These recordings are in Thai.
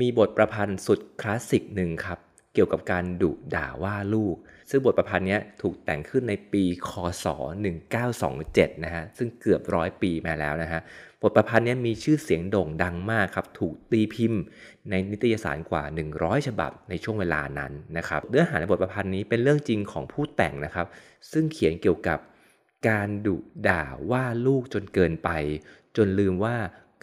มีบทประพันธ์สุดคลาสสิกหนึ่งครับ เกี่ยวกับการดุด่าว่าลูก ซึ่งบทประพันธ์นี้ถูกแต่งขึ้นในปีคศ 1927 นะฮะ ซึ่งเกือบร้อยปีมาแล้วนะฮะ บทประพันธ์นี้มีชื่อเสียงโด่งดังมากครับ ถูกตีพิมพ์ ในนิตยสารกว่า 100 ฉบับในช่วงเวลานั้นนะครับ เนื้อหาในบทประพันธ์นี้เป็นเรื่องจริงของผู้แต่งนะครับ ซึ่งเขียนเกี่ยวกับการดุด่าว่าลูกจนเกินไป จนลืมว่า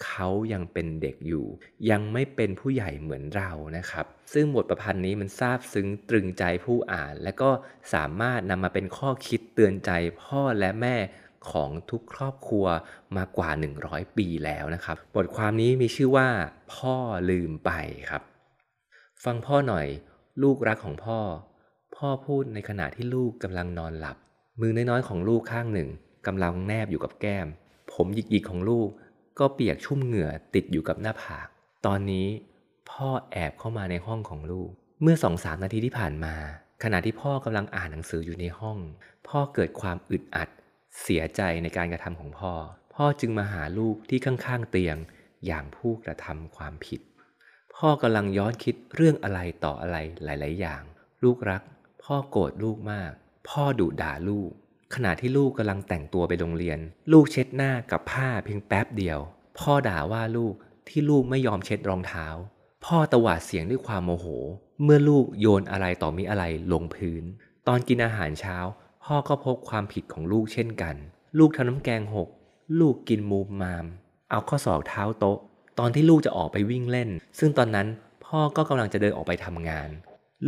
เขายังเป็นเด็กอยู่ ยังไม่เป็นผู้ใหญ่เหมือนเรานะครับ ซึ่งบทประพันธ์นี้มันซาบซึ้งตรึงใจผู้อ่าน และก็สามารถนำมาเป็นข้อคิดเตือนใจพ่อและแม่ของทุกครอบครัวมากว่า 100 ปีแล้วนะครับ บทความนี้มีชื่อว่า พ่อลืมไปครับ ฟังพ่อหน่อย ลูกรักของพ่อ พ่อพูดในขณะที่ลูกกำลังนอนหลับ มือน้อยๆของลูกข้างหนึ่งกำลังแนบอยู่กับแก้ม ผมหยิกๆของลูก ก็เปียกชุ่มเหงื่อติดอยู่กับหน้าผาก ตอนนี้พ่อแอบเข้ามาในห้องของลูก เมื่อสองสามนาทีที่ผ่านมา ขณะที่พ่อกำลังอ่านหนังสืออยู่ในห้อง พ่อเกิดความอึดอัด เสียใจในการกระทำของพ่อ พ่อจึงมาหาลูกที่ข้างๆเตียง อย่างผู้กระทำความผิด พ่อกำลังย้อนคิดเรื่องอะไรต่ออะไรหลาย ๆ อย่าง ลูกรัก พ่อโกรธลูกมาก พ่อดุด่าลูก ขณะที่ลูกกำลังแต่งตัวไปโรงเรียน ลูกเช็ดหน้ากับผ้าเพียงแป๊บเดียว พ่อด่าว่าลูกที่ลูกไม่ยอมเช็ดรองเท้า พ่อตวาดเสียงด้วยความโมโห เมื่อลูกโยนอะไรต่อมีอะไรลงพื้น ตอนกินอาหารเช้า พ่อก็พบความผิดของลูกเช่นกัน ลูกทำน้ำแกงหก ลูกกินมูมมาม เอาข้อศอกเท้าโต๊ะ ตอนที่ลูกจะออกไปวิ่งเล่น ซึ่งตอนนั้นพ่อก็กำลังจะเดินออกไปทำงาน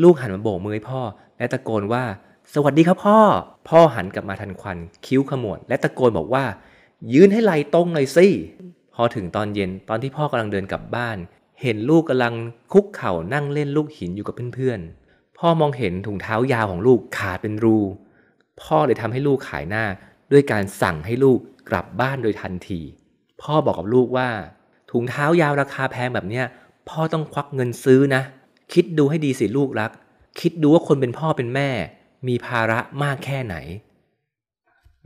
ลูกหันมาโบกมือให้พ่อและตะโกนว่า สวัสดีครับพ่อ พ่อหันกลับมาทันควัน คิ้วขมวด และตะโกนบอกว่า ยืนให้ไหลตรงหน่อยสิ พอถึงตอนเย็นตอนที่พ่อกำลังเดินกลับบ้าน เห็นลูกกำลังคุกเข่านั่งเล่นลูกหินอยู่กับเพื่อนๆ พ่อมองเห็นถุงเท้ายาวของลูกขาดเป็นรู พ่อเลยทำให้ลูกขายหน้า ด้วยการสั่งให้ลูกกลับบ้านโดยทันที พ่อบอกกับลูกว่า ถุงเท้ายาวราคาแพงแบบเนี้ยพ่อต้องควักเงินซื้อนะ คิดดูให้ดีสิลูกรัก คิดดูว่าคนเป็นพ่อเป็นแม่ มีภาระมากแค่ไหน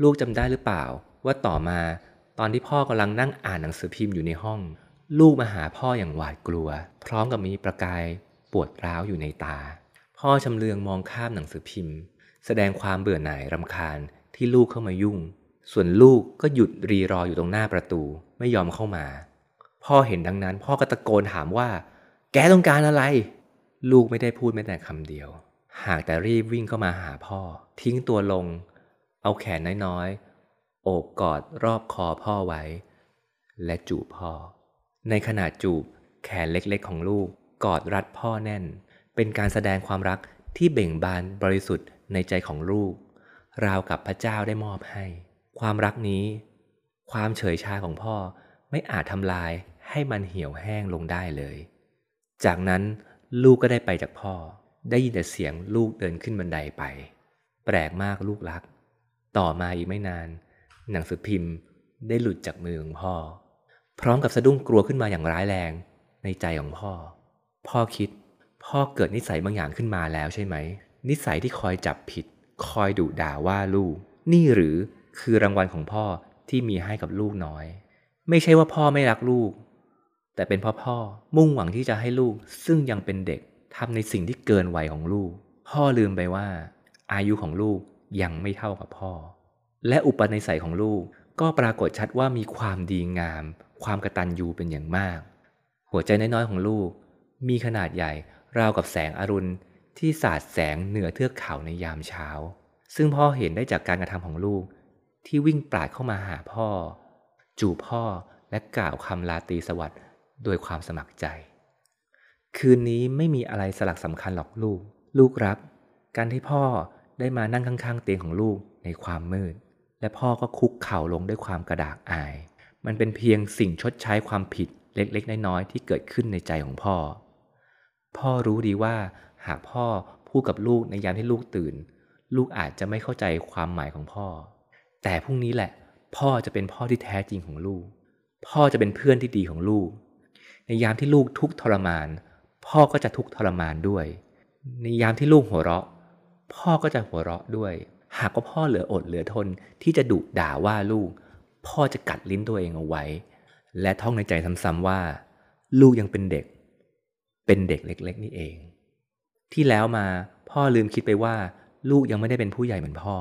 ลูกจำได้หรือเปล่า ว่าต่อมาตอนที่พ่อกำลังนั่งอ่านหนังสือพิมพ์อยู่ในห้อง ลูกมาหาพ่ออย่างหวาดกลัว พร้อมกับมีประกายปวดร้าวอยู่ในตา พ่อชำเลืองมองข้ามหนังสือพิมพ์ แสดงความเบื่อหน่ายรำคาญที่ลูกเข้ามายุ่ง ส่วนลูกก็หยุดรีรออยู่ตรงหน้าประตูไม่ยอมเข้ามา พ่อเห็นดังนั้น พ่อก็ตะโกนถามว่า แกต้องการอะไร ลูกไม่ได้พูดแม้แต่คำเดียว หากแต่รีบวิ่งเข้ามาหาพ่อ ทิ้งตัวลง เอาแขนน้อยๆ โอบกอดรอบคอพ่อไว้ และจูบพ่อ ในขณะจูบแขนเล็กๆของลูกกอดรัดพ่อแน่น เป็นการแสดงความรักที่เบ่งบานบริสุทธิ์ในใจของลูก ราวกับพระเจ้าได้มอบให้ ความรักนี้ ความเฉยชาของพ่อไม่อาจทำลายให้มันเหี่ยวแห้งลงได้เลย จากนั้นลูกก็ได้ไปจากพ่อ ได้ยินแต่เสียงลูกเดินขึ้นบันไดไป แปลกมากลูกรัก ต่อมาอีกไม่นาน หนังสือพิมพ์ได้หลุดจากมือของพ่อ พร้อมกับสะดุ้งกลัวขึ้นมาอย่างร้ายแรงในใจของพ่อ พ่อคิด พ่อเกิดนิสัยบางอย่างขึ้นมาแล้วใช่ไหม นิสัยที่คอยจับผิด คอยดุด่าว่าลูก นี่หรือคือรางวัลของพ่อที่มีให้กับลูกน้อย ไม่ใช่ว่าพ่อไม่รักลูก แต่เป็นเพราะพ่อมุ่งหวังที่จะให้ลูกซึ่งยังเป็นเด็ก ทำในสิ่งที่เกินวัยของลูก พ่อลืมไปว่า อายุของลูกยังไม่เท่ากับพ่อ และอุปนิสัยของลูกก็ปรากฏชัดว่ามีความดีงาม ความกระตันยูเป็นอย่างมาก หัวใจน้อยๆของลูก มีขนาดใหญ่ราวกับแสงอรุณที่สาดแสงเหนือเทือกเขาในยามเช้า ซึ่งพ่อเห็นได้จากการกระทำของลูก ที่วิ่งปราดเข้ามาหาพ่อ จูบพ่อและกล่าวคำลาตีสวัสดิ์โดยความสมัครใจ คืนนี้ไม่มีอะไรสลักสำคัญหรอกลูก ลูกรักการที่พ่อได้มานั่งข้างๆ เตียงของลูกในความมืด และพ่อก็คุกเข่าลงด้วยความกระดากอาย มันเป็นเพียงสิ่งชดใช้ความผิดเล็กๆ น้อยๆ ที่เกิดขึ้นในใจของพ่อ พ่อรู้ดีว่า หากพ่อพูดกับลูกในยามที่ลูกตื่น ลูกอาจจะไม่เข้าใจความหมายของพ่อ แต่พรุ่งนี้แหละ พ่อจะเป็นพ่อที่แท้จริงของลูก พ่อจะเป็นเพื่อนที่ดีของลูก ในยามที่ลูกทุกทรมาน พ่อก็จะทุกข์ทรมานด้วย ในยามที่ลูกหัวเราะ พ่อก็จะหัวเราะด้วย หากว่าพ่อเหลืออดเหลือทนที่จะดุด่าว่าลูก พ่อจะกัดลิ้นตัวเองเอาไว้ และท่องในใจซ้ำๆว่า ลูกยังเป็นเด็ก เป็นเด็กเล็ก ๆ นี่เอง ที่แล้วมาพ่อลืมคิดไปว่า ลูกยังไม่ได้เป็นผู้ใหญ่เหมือนพ่อ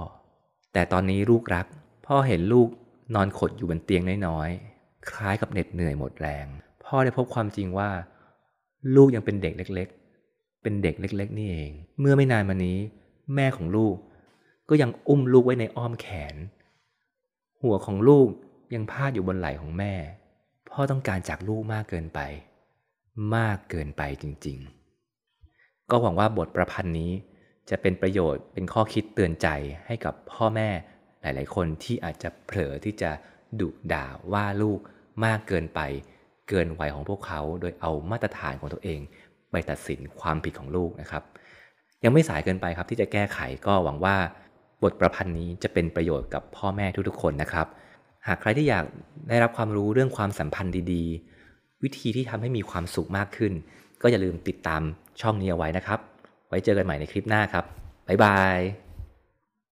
แต่ตอนนี้ลูกรัก พ่อเห็นลูกนอนขดอยู่บนเตียงน้อยๆคล้ายกับเหน็ดเหนื่อยหมดแรง พ่อได้พบความจริงว่า ลูกยังเป็นเด็กเล็ก ๆ เป็นเด็กเล็ก ๆ นี่เอง เมื่อไม่นานมานี้ แม่ของลูก ก็ยังอุ้มลูกไว้ในอ้อมแขน หัวของลูกยังพาดอยู่บนไหล่ของแม่ พ่อต้องการจากลูกมากเกินไป มากเกินไปจริง ๆ ก็หวังว่าบทประพันธ์นี้จะเป็นประโยชน์เป็นข้อคิดเตือนใจให้กับพ่อแม่หลาย ๆ คนที่อาจจะเผลอที่จะดุด่าว่าลูกมากเกินไป เกินวัยของพวกเขา โดยเอามาตรฐานของตัวเอง ไปตัดสินความผิดของลูกนะครับ ยังไม่สายเกินไปครับที่จะแก้ไขก็หวังว่า บทประพันธ์นี้จะเป็นประโยชน์กับพ่อแม่ทุกๆคนนะครับ หากใครที่อยากได้รับความรู้เรื่องความสัมพันธ์ดีๆ วิธีที่ทำให้มีความสุขมากขึ้น ก็อย่าลืมติดตามช่องนี้เอาไว้นะครับ ไว้เจอกันใหม่ในคลิปหน้าครับบ๊ายบาย